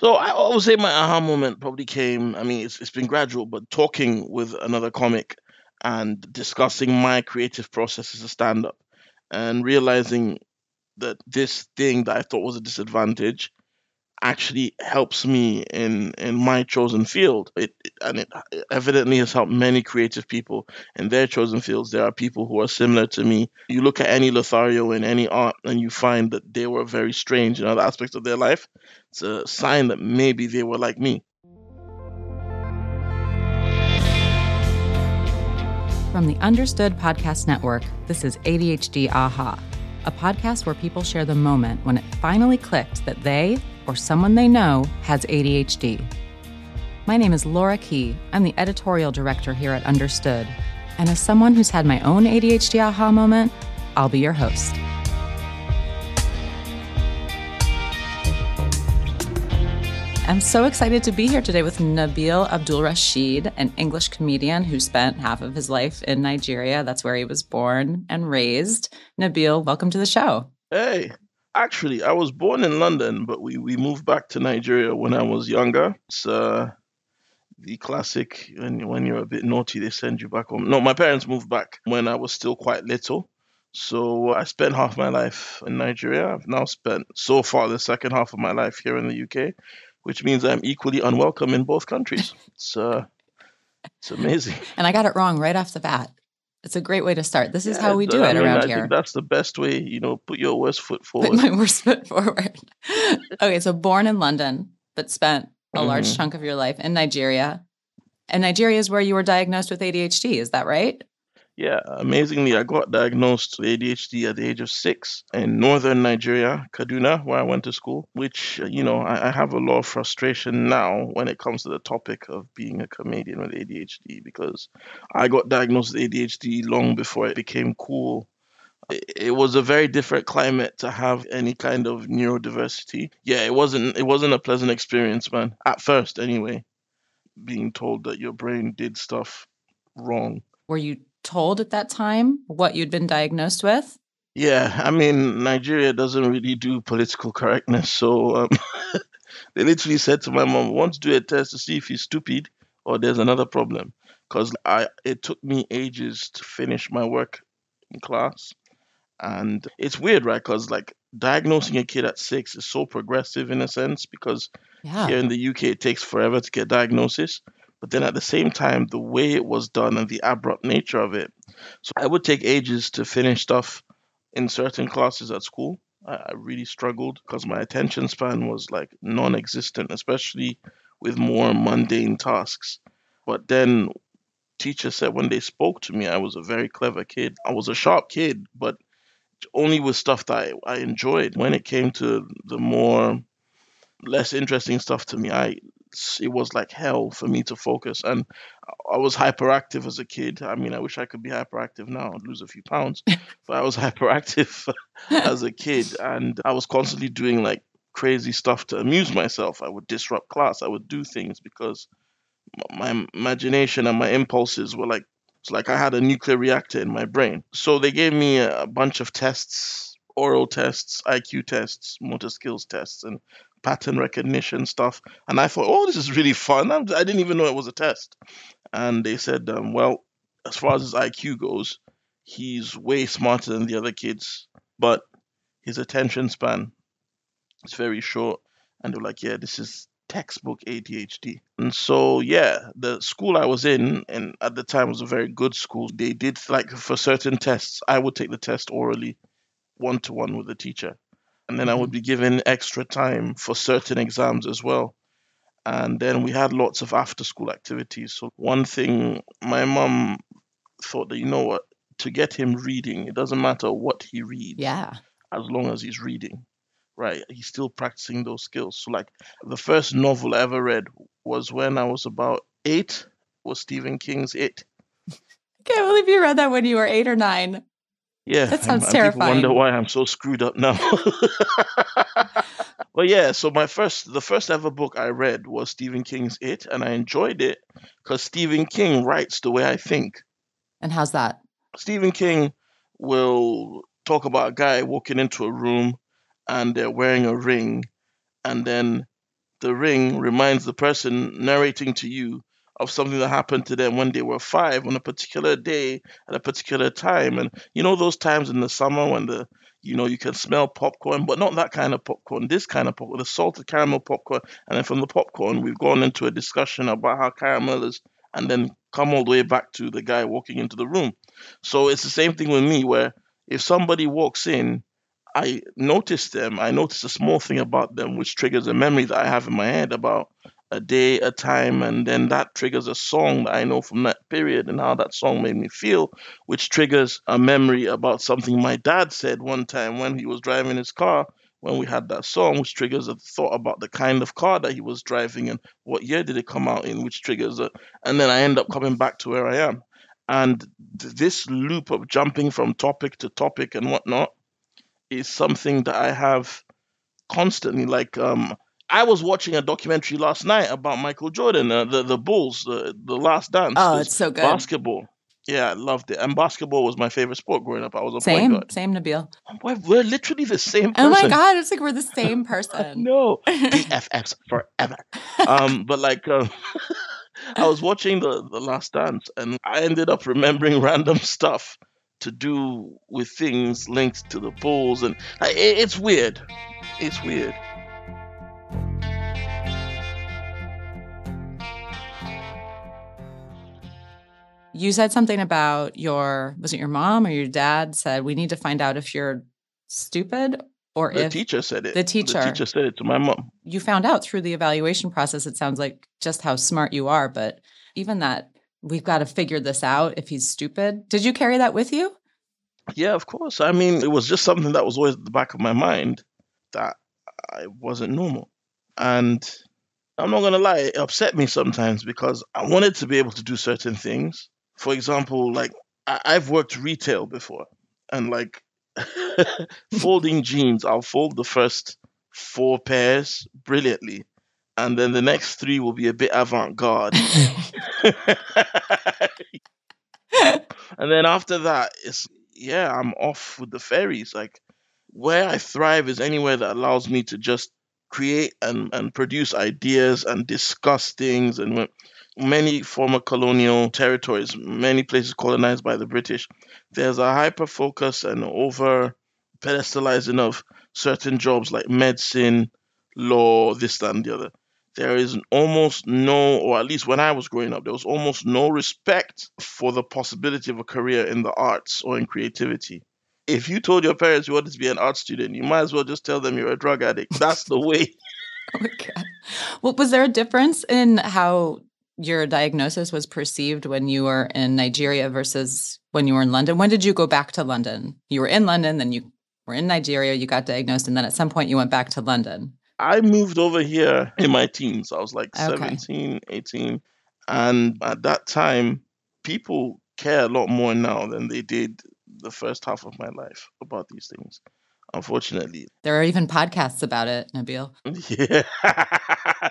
So I, would say my aha moment probably came. I mean, it's it's been gradual, but talking with another comic and discussing my creative process as a stand-up and realizing that this thing that I thought was a disadvantage actually helps me in in my chosen field. It, it- and it evidently has helped many creative people in their chosen fields. There are people who are similar to me. You look at any lothario in any art and you find that they were very strange in other aspects of their life. It's a sign that maybe they were like me. From the Understood Podcast Network, this is ADHD Aha, a podcast where people share the moment when it finally clicked that they or someone they know has ADHD. My name is Laura Key. I'm the editorial director here at Understood. And as someone who's had my own ADHD aha moment, I'll be your host. I'm so excited to be here today with Nabil Abdulrashid, an English comedian who spent half of his life in Nigeria. That's where he was born and raised. Nabil, welcome to the show. hey actually i was born in london but we, we moved back to nigeria when i was younger. It's uh the classic when, when you're a bit naughty they send you back home. No my parents moved back when i was still quite little. So i spent half my life in nigeria. I've now spent so far the second half of my life here in the uk which means i'm equally unwelcome in both countries. It's uh it's amazing. And I got it wrong right off the bat. It's a great way to start. This is Yeah, how we do I it mean, around I here. that's the best way you know put your worst foot forward. Put my worst foot forward. okay, so born in London, but spent a large Mhm. chunk of your life in Nigeria. And Nigeria is where you were diagnosed with ADHD. Is that right? Yeah, amazingly, I got diagnosed with ADHD at the age of six in northern Nigeria, Kaduna, where I went to school. Which, uh, you know, I, I have a lot of frustration now when it comes to the topic of being a comedian with ADHD because I got diagnosed with ADHD long before it became cool. It, it was a very different climate to have any kind of neurodiversity. Yeah, it wasn't it wasn't a pleasant experience, man. At first, anyway, being told that your brain did stuff wrong. Were you told at that time what you'd been diagnosed with? Yeah, I mean, Nigeria doesn't really do political correctness. So um, they literally said to my mom, want to do a test to see if he's stupid or there's another problem. Because I it took me ages to finish my work in class. And it's weird, right? Because like diagnosing a kid at six is so progressive in a sense because Yeah. here in the UK it takes forever to get diagnosis. But then at the same time, the way it was done and the abrupt nature of it. So I would take ages to finish stuff in certain classes at school. I, really struggled because my attention span was like non existent, especially with more mundane tasks. But then teacher said when they spoke to me, I was a very clever kid. I was a sharp kid, but only with stuff that I, I enjoyed. When it came to the more less interesting stuff to me, I it was like hell for me to focus. And I was hyperactive as a kid. I mean, I wish I could be hyperactive now and lose a few pounds, but I was hyperactive as a kid, and I was constantly doing like crazy stuff to amuse myself. I would disrupt class. I would do things because my imagination and my impulses were like it's like I had a nuclear reactor in my brain. So they gave me a bunch of tests, oral tests, IQ tests, motor skills tests, and pattern recognition stuff. And I thought, oh, this is really fun. I'm, I didn't even know it was a test. And they said, um, well, as far as his IQ goes, he's way smarter than the other kids, but his attention span is very short. And they're like, yeah, this is textbook ADHD. And so, yeah, the school I was in, and at the time was a very good school. They did like for certain tests, I would take the test orally, one to one with the teacher. And then I would mm-hmm. be given extra time for certain exams as well. And then we had lots of after school activities. So, one thing my mom thought that, you know what, to get him reading, it doesn't matter what he reads Yeah. as long as he's reading, right? He's still practicing those skills. So, like, the first novel I ever read was when I was about eight, was Stephen King's It. Can't believe you read that when you were eight or nine. Yeah, That and- sounds and People wonder why I'm so screwed up now. well, yeah, so my first, the first ever book I read was Stephen King's It, and I enjoyed it because Stephen King writes the way I think. And how's that? Stephen King will talk about a guy walking into a room and they're wearing a ring, and then the ring reminds the person narrating to you of something that happened to them when they were five on a particular day at a particular time. And you know those times in the summer when the you know you can smell popcorn, but not that kind of popcorn, this kind of popcorn, the salted caramel popcorn. And then from the popcorn, we've gone into a discussion about how caramel is, and then come all the way back to the guy walking into the room. So it's the same thing with me, where if somebody walks in I notice them. I notice a small thing about them, which triggers a memory that I have in my head about a day, a time, and then that triggers a song that I know from that period and how that song made me feel, which triggers a memory about something my dad said one time when he was driving his car when we had that song, which triggers a thought about the kind of car that he was driving and what year did it come out in, which triggers a, and then I end up coming back to where I am. And th- this loop of jumping from topic to topic and whatnot is something that I have constantly. Like, um, I was watching a documentary last night about Michael Jordan, uh, the the Bulls, the the Last Dance. Oh, it's so good. Basketball. Yeah, I loved it. And basketball was my favorite sport growing up. I was a same, point guard. Same, Nabil. We're, we're literally the same person. Oh my god, it's like we're the same person. no, BFFs forever. um, but like, um, I was watching the the Last Dance, and I ended up remembering random stuff to do with things linked to the Bulls, and it's weird. It's weird. You said something about your was it your mom or your dad said we need to find out if you're stupid or the if teacher said it. the teacher The teacher said it to my mom. you found out through the evaluation process it sounds like just how smart you are but even that we've got to figure this out if he's stupid did you carry that with you Yeah, of course. I mean, it was just something that was always at the back of my mind that I wasn't normal. And I'm not gonna lie, it upset me sometimes because I wanted to be able to do certain things. For example, like I- I've worked retail before, and like folding jeans, I'll fold the first four pairs brilliantly, and then the next three will be a bit avant-garde. and then after that, it's yeah, I'm off with the fairies. Like where I thrive is anywhere that allows me to just create and, and produce ideas and discuss things. And many former colonial territories, many places colonized by the British, there's a hyper focus and over pedestalizing of certain jobs like medicine, law, this, that, and the other. There is almost no, or at least when I was growing up, there was almost no respect for the possibility of a career in the arts or in creativity. If you told your parents you wanted to be an art student, you might as well just tell them you're a drug addict. That's the way. oh my god well was there a difference in how your diagnosis was perceived when you were in nigeria versus when you were in london when did you go back to london you were in london then you were in nigeria you got diagnosed and then at some point you went back to london I moved over here in my teens. I was like Okay. 17, 18. And at that time, people care a lot more now than they did the first half of my life about these things. Unfortunately. there are even podcasts about it nabil Yeah.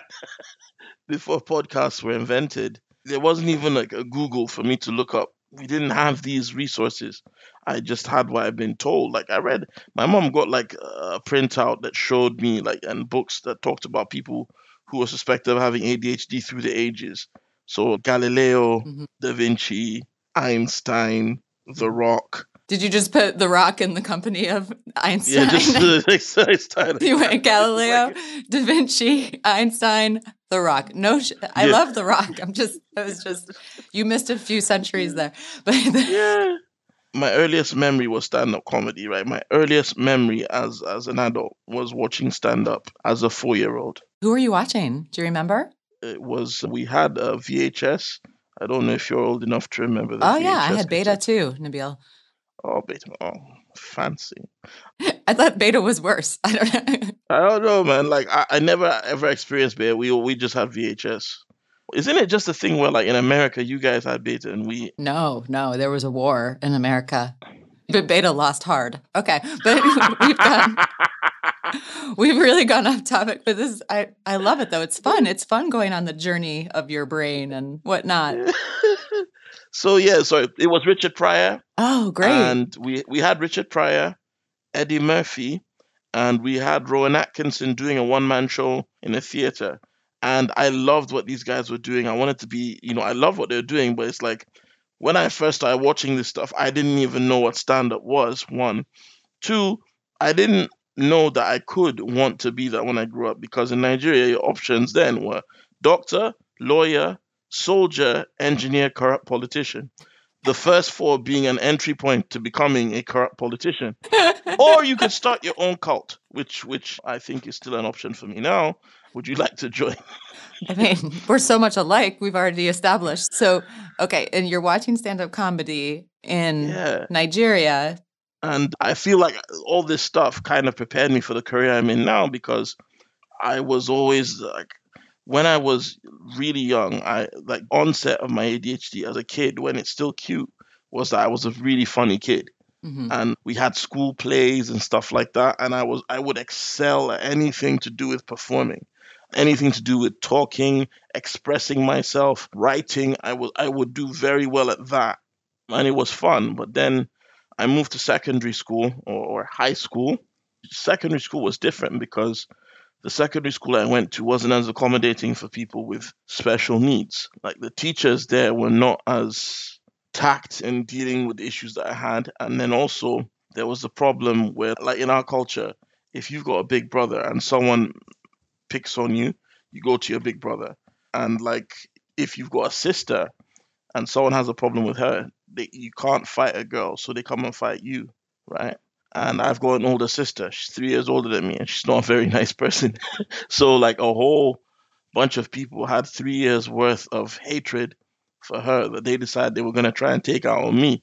Before podcasts were invented, there wasn't even like a Google for me to look up. We didn't have these resources. I just had what I've been told. Like I read, my mom got like a printout that showed me like and books that talked about people who were suspected of having ADHD through the ages. So Galileo, Mhm. Da Vinci, Einstein, The Rock. Did you just put the rock in the company of einstein Yeah, just Einstein. you went galileo da vinci einstein the rock no sh- i Yeah. love the rock i'm just i was just you missed a few centuries there but yeah. My earliest memory was stand-up comedy, right? My earliest memory as as an adult was watching stand-up as a four-year-old. who are you watching do you remember It was we had a VHS. I don't know if you're old enough to remember that. oh yeah i had beta too nabil Oh, beta. Oh, fancy. i thought beta was worse i don't know I don't know, man. Like I, I never ever experienced beta. We we just had VHS. Isn't it just a thing where like in America you guys had beta and we no no there was a war in america but beta lost hard okay but we've gone we've really gone off topic but this i i love it though it's fun it's fun going on the journey of your brain and whatnot so yeah, so it was Richard Pryor oh great and we we had Richard Pryor, Eddie Murphy, and we had Rowan Atkinson doing a one man show in a theater. And I loved what these guys were doing. I wanted to be, you know, I love what they're doing, but it's like when I first started watching this stuff, I didn't even know what stand up was. One. Two, I didn't know that I could want to be that when I grew up because in Nigeria, your options then were doctor, lawyer, soldier, engineer, corrupt politician. The first four being an entry point to becoming a corrupt politician. or you could start your own cult, which which I think is still an option for me now. Would you like to join? I mean, we're so much alike, we've already established. So, okay, and you're watching stand up comedy in Yeah. Nigeria. And I feel like all this stuff kind of prepared me for the career I'm in now because I was always like when I was really young, I like onset of my ADHD as a kid when it's still cute was that I was a really funny kid. Mhm. And we had school plays and stuff like that. And I was I would excel at anything to do with performing. Anything to do with talking, expressing myself, writing. I would I would do very well at that. And it was fun. But then I moved to secondary school or, or high school. Secondary school was different because the secondary school I went to wasn't as accommodating for people with special needs. Like the teachers there were not as tact in dealing with the issues that I had. And then also there was the problem where like in our culture, if you've got a big brother and someone picks on you, you go to your big brother. And like if you've got a sister and someone has a problem with her, they, you can't fight a girl, so they come and fight you, right? And I've got an older sister. She's three years older than me, and she's not a very nice person. so like a whole bunch of people had three years worth of hatred for her that they decided they were going to try and take out on me.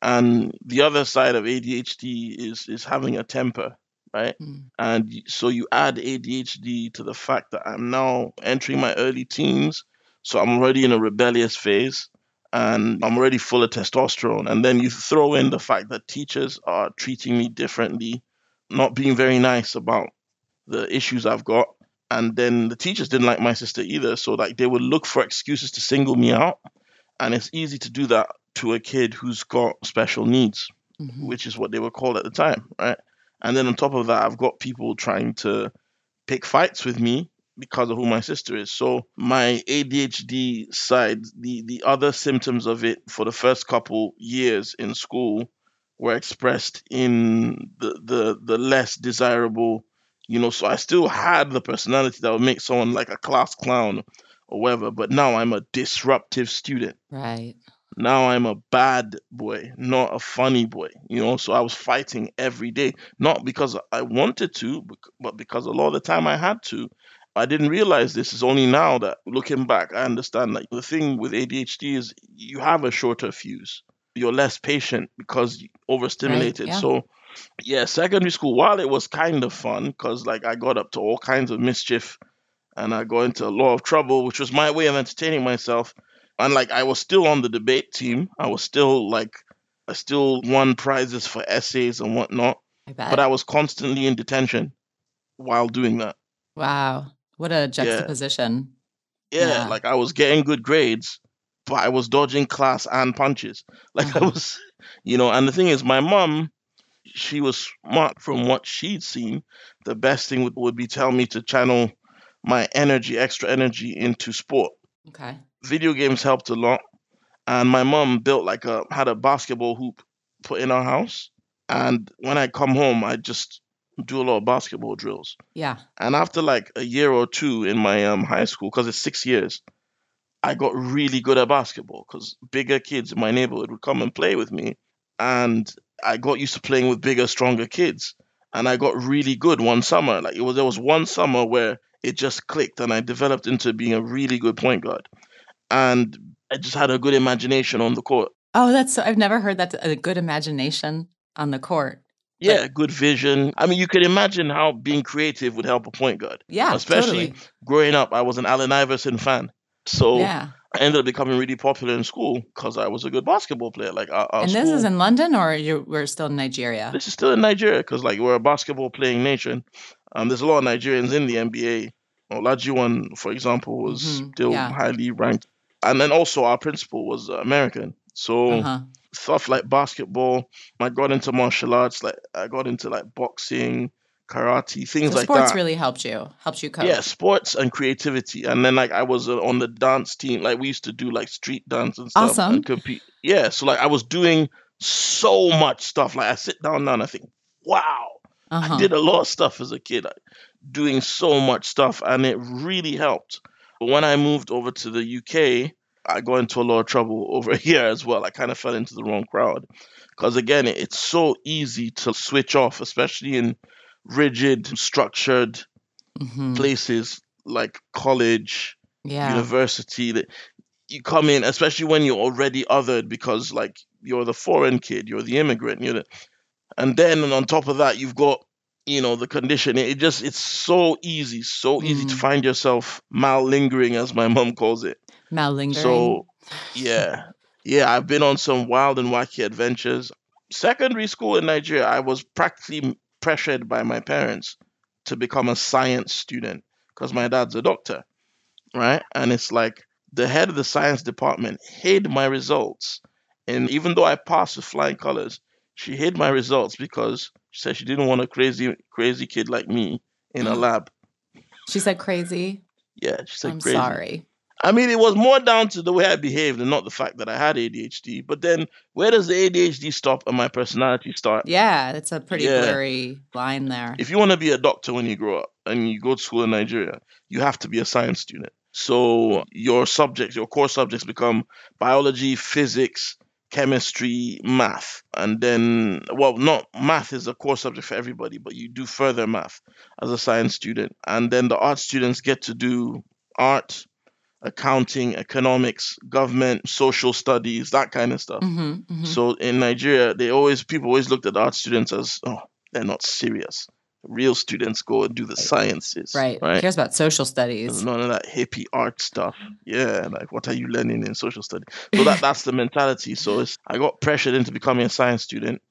And the other side of ADHD is is having a temper, right? Mm. And so you add ADHD to the fact that I'm now entering my early teens, so I'm already in a rebellious phase and I'm already full of testosterone. And then you throw in the fact that teachers are treating me differently, not being very nice about the issues I've got. And then the teachers didn't like my sister either. So like they would look for excuses to single me out. And it's easy to do that to a kid who's got special needs Mhm. which is what they were called at the time, right? And then on top of that, I've got people trying to pick fights with me because of who my sister is. So my ADHD side, the the other symptoms of it for the first couple years in school were expressed in the the the less desirable, you know. So I still had the personality that would make someone like a class clown or whatever, but now I'm a disruptive student Right. now I'm a bad boy, not a funny boy. You know, so I was fighting every day, not because I wanted to, but because a lot of the time I had to. I didn't realize this is only now that looking back, I understand that the thing with ADHD is you have a shorter fuse. You're less patient because overstimulated. yeah. So yeah, secondary school, while it was kind of fun, because like I got up to all kinds of mischief and I got into a lot of trouble, which was my way of entertaining myself and like I was still on the debate team. I was still like I still won prizes for essays and whatnot, I but I was constantly in detention while doing that. wow. What a juxtaposition. Yeah, Yeah. like I was getting good grades, but I was dodging class and punches. Like I Uh-huh. was, you know. And the thing is, my mom, she was smart from what she'd seen. The best thing would, would be tell me to channel my energy, extra energy, into sport. Okay. video games helped a lot and my mom built like a had a basketball hoop put in our house and when i come home i just do a lot of basketball drills Yeah. and after like a year or two in my um, high school because it's six years i got really good at basketball because bigger kids in my neighborhood would come and play with me and i got used to playing with bigger stronger kids and i got really good one summer like it was there was one summer where it just clicked and i developed into being a really good point guard and I just had a good imagination on the court. Oh, that's so, I've never heard that a good imagination on the court. Yeah, good vision. I mean, you could imagine how being creative would help a point guard. Yeah, Especially totally. growing up, I was an Allen Iverson fan. So Yeah. I ended up becoming really popular in school because I was a good basketball player. Like our, our And this school- is in London or you we're still in Nigeria? this is still in Nigeria because like we're a basketball playing nation. Um, there's a lot of Nigerians in the NBA. Olajuwon, for example, was Mhm, still yeah. highly ranked, and then also our principal was American. So Uh-huh. Stuff like basketball. I got into martial arts. Like I got into like boxing, karate, things So like sports that. Sports really helped you, helped you cope. Yeah, sports and creativity. And then like I was uh, on the dance team. Like we used to do like street dance and stuff Awesome. and compete. Yeah, so like I was doing so much stuff. Like I sit down now and I think, wow, Uh-huh. I did a lot of stuff as a kid, like, doing so much stuff, and it really helped. But when I moved over to the UK, I got into a lot of trouble over here as well. I kind of fell into the wrong crowd because again, it's so easy to switch off, especially in rigid, structured Mhm. places like college, Yeah. university. That you come in, especially when you're already othered because like you're the foreign kid, you're the immigrant, you're the, and then on top of that, you've got you know the condition. It, just it's so easy, so easy to Mm. find yourself mal-lingering, as my mom calls it. Malingering. So yeah, yeah, I've been on some wild and wacky adventures. Secondary school in Nigeria, I was practically pressured by my parents to become a science student because my dad's a doctor, right? And it's like the head of the science department hid my results, and even though I passed with flying colors, she hid my results because she said she didn't want a crazy, crazy kid like me in a mm-hmm. lab. she said crazy. Yeah, she said I'm crazy. sorry. I mean, it was more down to the way I behaved and not the fact that I had ADHD. But then, where does the ADHD stop and my personality start? Yeah, it's a pretty Yeah. blurry line there. If you want to be a doctor when you grow up and you go to school in Nigeria, you have to be a science student. So your subjects, your core subjects become biology, physics, chemistry, math. And then, well, not math is a core subject for everybody, but you do further math as a science student. And then the art students get to do art, accounting, economics, government, social studies, that kind of stuff. hmm hmm So in Nigeria, they always people always looked at art students as oh, they're not serious. Real students go and do the sciences, right. Who Right. cares about social There's studies? none of that hippie art stuff. Yeah, like what are you learning in social study? So that that's the mentality. So it's, I got pressured into becoming a science student.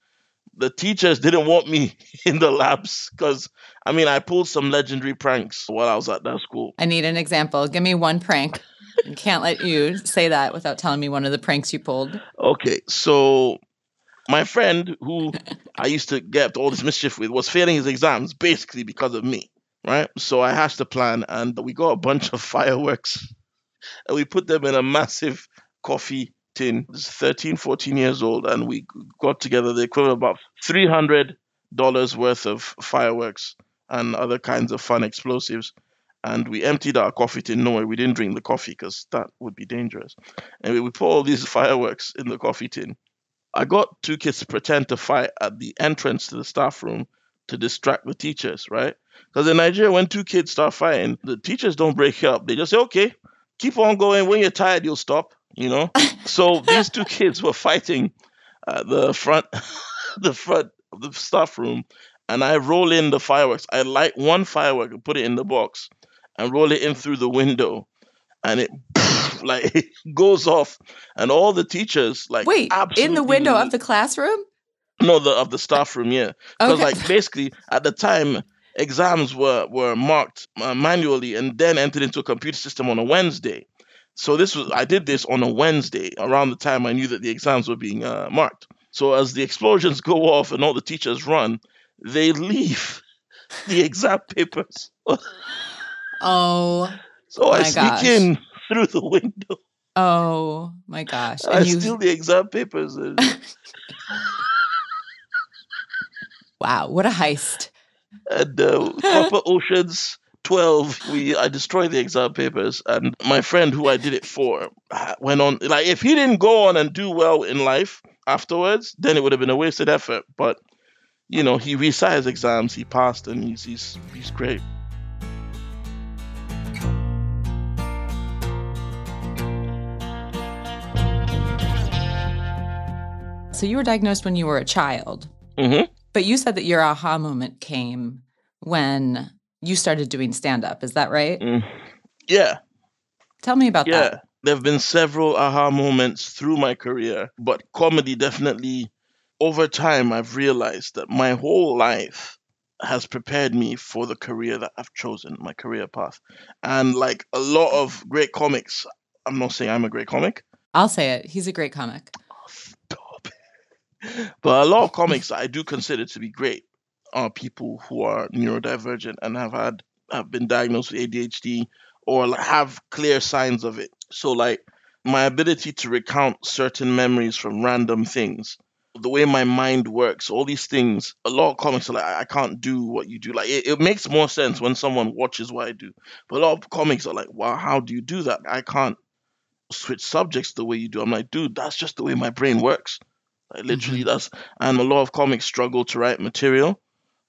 The teachers didn't want me in the labs because I mean I pulled some legendary pranks while I was at that school. I need an example. Give me one prank. I can't let you say that without telling me one of the pranks you pulled. Okay, so my friend who I used to get all this mischief with was failing his exams basically because of me, right? So I hatched a plan and we got a bunch of fireworks and we put them in a massive coffee tin. It's 13, 14 years old and we got together the equivalent of about $300 worth of fireworks and other kinds of fun explosives. And we emptied our coffee tin. No, we didn't drink the coffee because that would be dangerous. And we put all these fireworks in the coffee tin. I got two kids to pretend to fight at the entrance to the staff room to distract the teachers, right? Because in Nigeria, when two kids start fighting, the teachers don't break up. They just say, okay, keep on going. When you're tired, you'll stop, you know? so these two kids were fighting at the front, the front of the staff room. And I roll in the fireworks. I light one firework and put it in the box and roll it in through the window. And it like it goes off. And all the teachers like Wait, in the window of the classroom? no, the of the staff room, yeah. Because Okay. like basically at the time, exams were were marked uh, manually and then entered into a computer system on a Wednesday. So this was I did this on a Wednesday around the time I knew that the exams were being uh, marked. So as the explosions go off and all the teachers run, they leave the exam papers. Oh, So I sneak gosh. in through the window. oh my gosh. I you, steal the exam papers. and- wow, what a heist. and uh, Copper Oceans 12, we I destroyed the exam papers, and my friend who I did it for uh, went on. Like, if he didn't go on and do well in life afterwards, then it would have been a wasted effort. But you know, he resat his exams, he passed, and he's he's he's great. So you were diagnosed when you were a child, hmm but you said that your aha moment came when you started doing stand up. Is that right? Mm. Yeah, Tell me about yeah. that. There have been several aha moments through my career, but comedy definitely. Over time, I've realized that my whole life has prepared me for the career that I've chosen, my career path. And like a lot of great comics, I'm not saying I'm a great comic, I'll say it. He's a great comic. stop. but a lot of comics I do consider to be great are people who are neurodivergent and have had have been diagnosed with ADHD or have clear signs of it. So like my ability to recount certain memories from random things, the way my mind works, all these things, a lot of comics are like, I can't do what you do. Like it, it makes more sense when someone watches what I do. But a lot of comics are like, wow, how do you do that? I can't switch subjects the way you do. I'm like, dude, that's just the way my brain works. Like literally Mhm. that's and a lot of comics struggle to write material.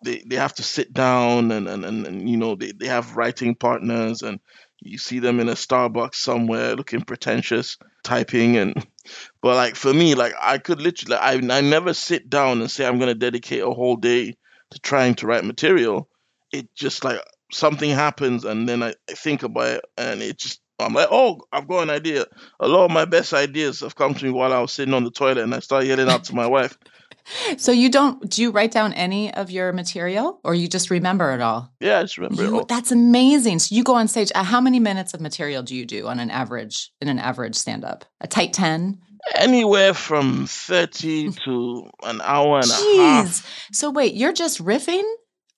They they have to sit down and and, and, and you know they, they have writing partners and you see them in a Starbucks somewhere looking pretentious, typing and but like for me, like I could literally I I never sit down and say I'm gonna dedicate a whole day to trying to write material. It just like something happens and then I, I think about it and it just I'm like, oh, I've got an idea. A lot of my best ideas have come to me while I was sitting on the toilet and I started yelling out to my wife. So you don't do you write down any of your material or you just remember it all? Yeah, I just remember it You, all. that's amazing. So you go on stage. uh, How many minutes of material do you do on an average in an average stand up? A tight 10? Anywhere from 30 to an hour and a half. So wait, you're just riffing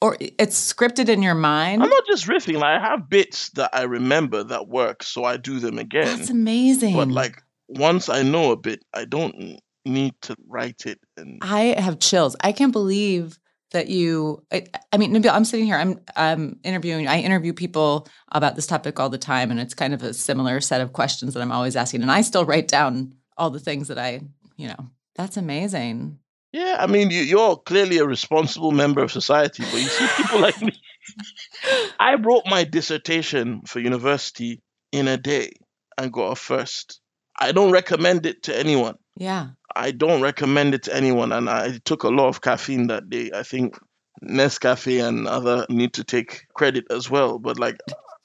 or it's scripted in your mind? I'm not just riffing, like I have bits that I remember that work, so I do them again. That's amazing. But like once I know a bit, I don't need to write it and I have chills. I can't believe that you. I, I mean, Nabil, I'm sitting here. I'm I'm interviewing. I interview people about this topic all the time, and it's kind of a similar set of questions that I'm always asking. And I still write down all the things that I, you know, that's amazing. yeah, I mean you, you're clearly a responsible member of society, but you see people like me. I wrote my dissertation for university in a day and got a first. I don't recommend it to anyone. Yeah. I don't recommend it to anyone, and I took a lot of caffeine that day. I think Nescafe and other need to take credit as well. But like,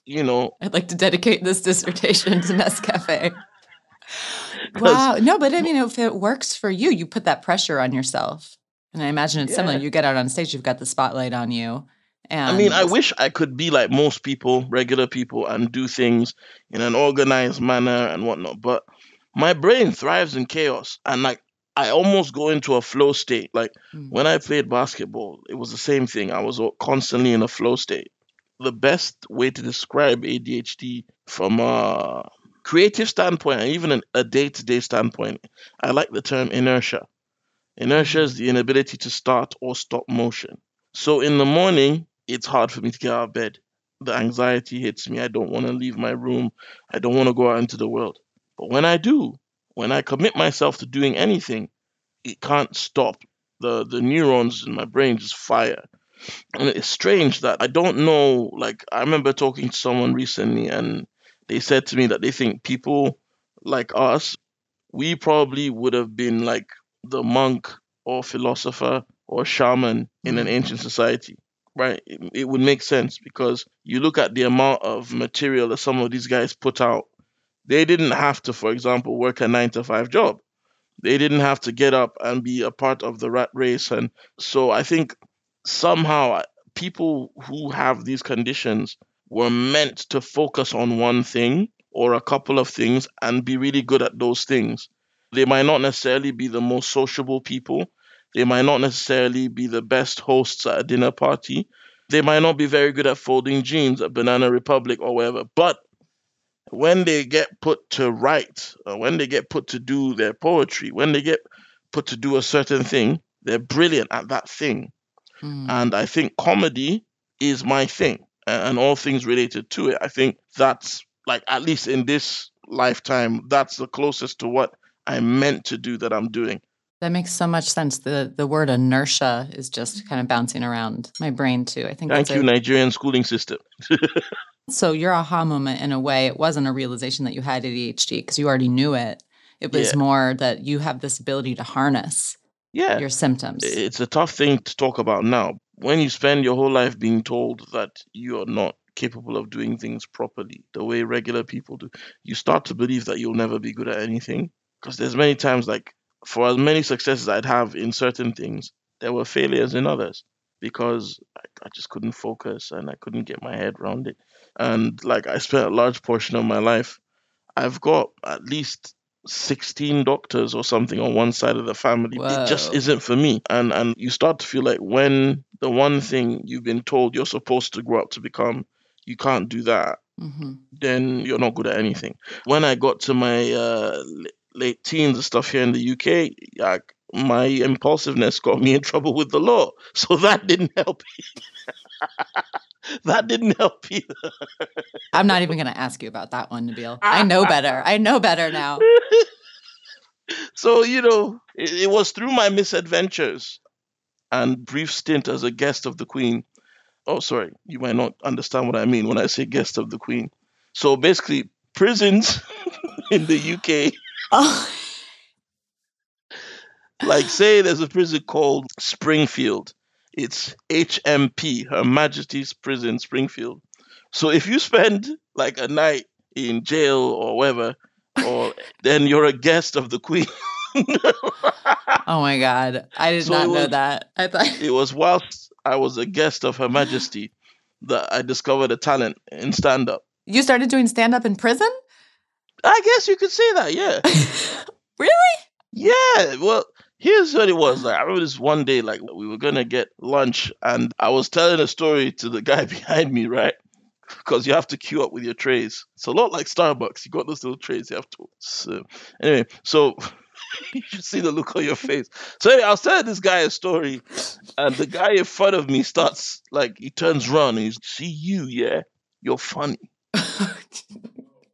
you know, I'd like to dedicate this dissertation to Nescafe. Wow. No, but I mean, if it works for you, you put that pressure on yourself. And I imagine it's similar. You get out on stage, you've got the spotlight on you. And I mean, I wish I could be like most people, regular people, and do things in an organized manner and whatnot. But my brain thrives in chaos, and like I almost go into a flow state. Like Mm. when I played basketball, it was the same thing. I was constantly in a flow state. The best way to describe ADHD from a creative standpoint and even a day-to-day standpoint, I like the term inertia. Inertia is the inability to start or stop motion. So in the morning, it's hard for me to get out of bed. The anxiety hits me. I don't want to leave my room. I don't want to go out into the world. But when I do, when I commit myself to doing anything, it can't stop. The the neurons in my brain just fire. And it's strange that I don't know. Like I remember talking to someone recently, and they said to me that they think people like us, we probably would have been like the monk or philosopher or shaman in an Mm. ancient society, right? It, it would make sense because you look at the amount of material that some of these guys put out. They didn't have to, for example, work a nine to five job. They didn't have to get up and be a part of the rat race. And so I think somehow uh, people who have these conditions were meant to focus on one thing or a couple of things and be really good at those things. They might not necessarily be the most sociable people. They might not necessarily be the best hosts at a dinner party. They might not be very good at folding jeans at Banana Republic or wherever. But when they get put to write, or when they get put to do their poetry, when they get put to do a certain thing, they're brilliant at that thing. Mm. And I think comedy is my thing and all things related to it. I think that's like, at least in this lifetime, that's the closest to what I'm meant to do that I'm doing. That makes so much sense. The the word inertia is just kind of bouncing around my brain too. I think Thank you, a, Nigerian schooling system. so your aha moment in a way, it wasn't a realization that you had ADHD because you already knew it. It was Yeah. more that you have this ability to harness Yeah. your symptoms. it's a tough thing to talk about now. When you spend your whole life being told that you are not capable of doing things properly the way regular people do, you start to believe that you'll never be good at anything. Because there's many times, like, for as many successes I'd have in certain things, there were failures in others because I, I just couldn't focus and I couldn't get my head around it. And, like, I spent a large portion of my life, I've got at least 16 doctors or something on one side of the family. It just isn't for me. And and you start to feel like when the one thing you've been told you're supposed to grow up to become, you can't do that, hmm then you're not good at anything. When I got to my uh, late teens and stuff here in the UK, like my impulsiveness got me in trouble with the law. So that didn't help. that didn't help either. I'm not even going to ask you about that one, Nabil. I know better. I know better now. So, you know, it, it was through my misadventures and brief stint as a guest of the Queen. Oh, sorry, you might not understand what I mean when I say guest of the Queen. So basically, prisons in the UK, Oh, like say there's a prison called Springfield. It's HMP, Her Majesty's Prison Springfield. So if you spend like a night in jail or wherever, or then you're a guest of the Queen. oh my God. I did So not know was- that. I thought. it was whilst I was a guest of Her Majesty that I discovered a talent in stand up. You started doing stand up in prison? I guess you could say that, yeah. really? Yeah, well, here's what it was. Like I remember this one day, like we were gonna get lunch, and I was telling a story to the guy behind me, right? Because you have to queue up with your trays. It's a lot like Starbucks. You got those little trays you have to. So anyway, so you should see the look on your face. So anyway, I was telling this guy a story, and the guy in front of me starts like he turns around and he's see you, yeah, you're funny.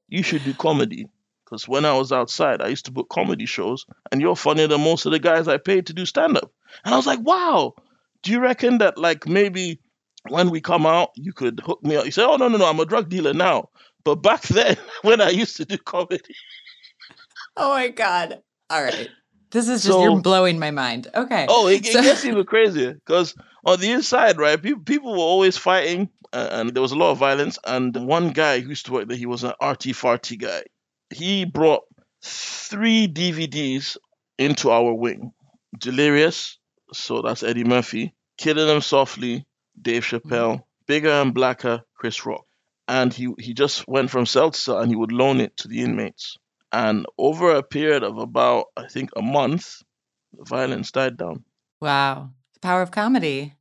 You should do comedy. Because when I was outside, I used to book comedy shows, and you're funnier than most of the guys I paid to do stand up. And I was like, wow, do you reckon that, like, maybe when we come out, you could hook me up? He said, oh, no, no, no, I'm a drug dealer now. But back then, when I used to do comedy, oh my God. All right. This is just, So- you're blowing my mind. Okay. oh, it, it gets even crazier. Because on the inside, right, people, people were always fighting, uh, and there was a lot of violence. And one guy who used to work there, he was an arty farty guy. He brought three DVDs into our wing. Delirious, so that's Eddie Murphy, Killing Them Softly, Dave Chappelle, mm-hmm. Bigger and Blacker, Chris Rock. And he, he just went from cell to cell and he would loan it to the inmates. And over a period of about, I think, a month, the violence died down. Wow. The power of comedy.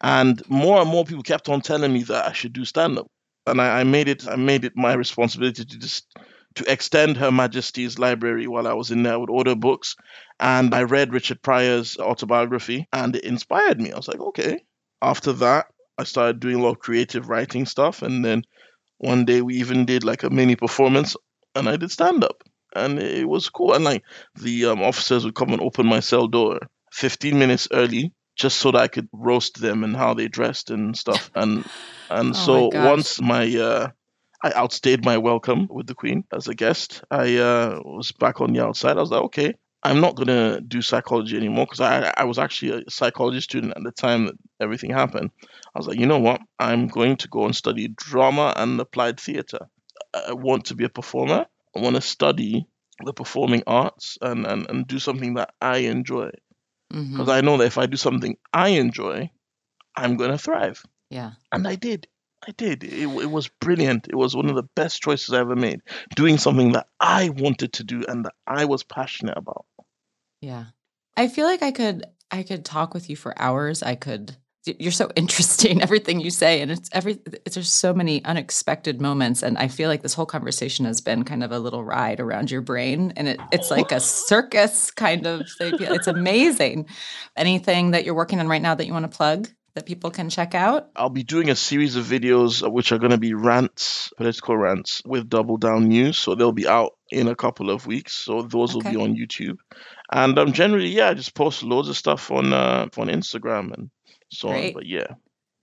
And more and more people kept on telling me that I should do stand up. And I, I made it I made it my responsibility to just to extend Her Majesty's library while I was in there. I would order books and I read Richard Pryor's autobiography and it inspired me. I was like, okay. After that, I started doing a lot of creative writing stuff and then one day we even did like a mini performance and I did stand up. And it was cool. And like the um, officers would come and open my cell door 15 minutes early just so that I could roast them and how they dressed and stuff. And and Oh so my once my uh, I outstayed my welcome with the Queen as a guest, I uh, was back on the outside. I was like, okay, I'm not gonna do psychology anymore because I I was actually a psychology student at the time that everything happened. I was like, you know what? I'm going to go and study drama and applied theater. I want to be a performer. I want to study the performing arts and, and, and do something that I enjoy because I know that if I do something I enjoy, I'm going to thrive. Yeah. And I did. I did. It, it was brilliant. It was one of the best choices I ever made. Doing something that I wanted to do and that I was passionate about. Yeah. I feel like I could I could talk with you for hours. I could you're so interesting everything you say and it's every it's there's so many unexpected moments and I feel like this whole conversation has been kind of a little ride around your brain and it, it's like a circus kind of thing. It's amazing. Anything that you're working on right now that you want to plug that people can check out? I'll be doing a series of videos uh, which are going to be rants, political rants with Double Down News. So they'll be out in a couple of weeks. So those will be on YouTube. And um, generally, yeah, I just post loads of stuff on uh, on Instagram and so on. But yeah,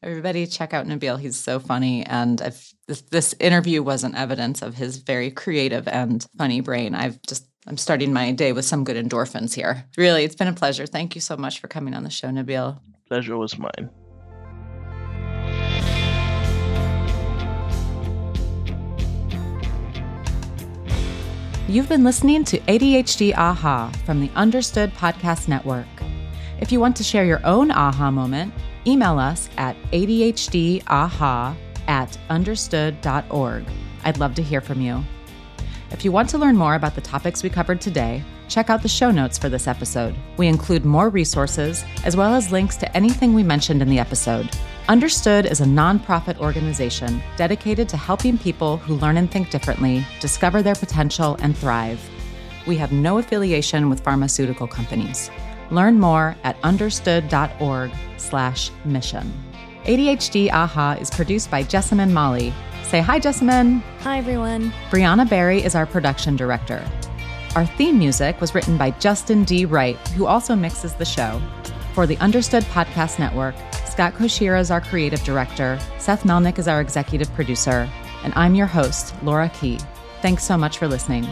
Everybody check out Nabil. He's so funny. And if this, this interview wasn't evidence of his very creative and funny brain, I've just, I'm starting my day with some good endorphins here. Really, it's been a pleasure. Thank you so much for coming on the show, Nabil. pleasure was mine. You've been listening to ADHD AHA from the Understood Podcast Network. If you want to share your own AHA moment, email us at ADHDAHA at understood.org. I'd love to hear from you. If you want to learn more about the topics we covered today, check out the show notes for this episode. We include more resources, as well as links to anything we mentioned in the episode. Understood is a nonprofit organization dedicated to helping people who learn and think differently discover their potential and thrive. We have no affiliation with pharmaceutical companies. Learn more at understood.org/mission. ADHD AHA is produced by Jessamine Molli. Say hi, Jessamine. Hi, everyone. Brianna Barry is our production director. Our theme music was written by Justin D. Wright, who also mixes the show. For the Understood Podcast Network, Scott Cocchiere is our creative director, Seth Melnick is our executive producer, and I'm your host, Laura Key. Thanks so much for listening.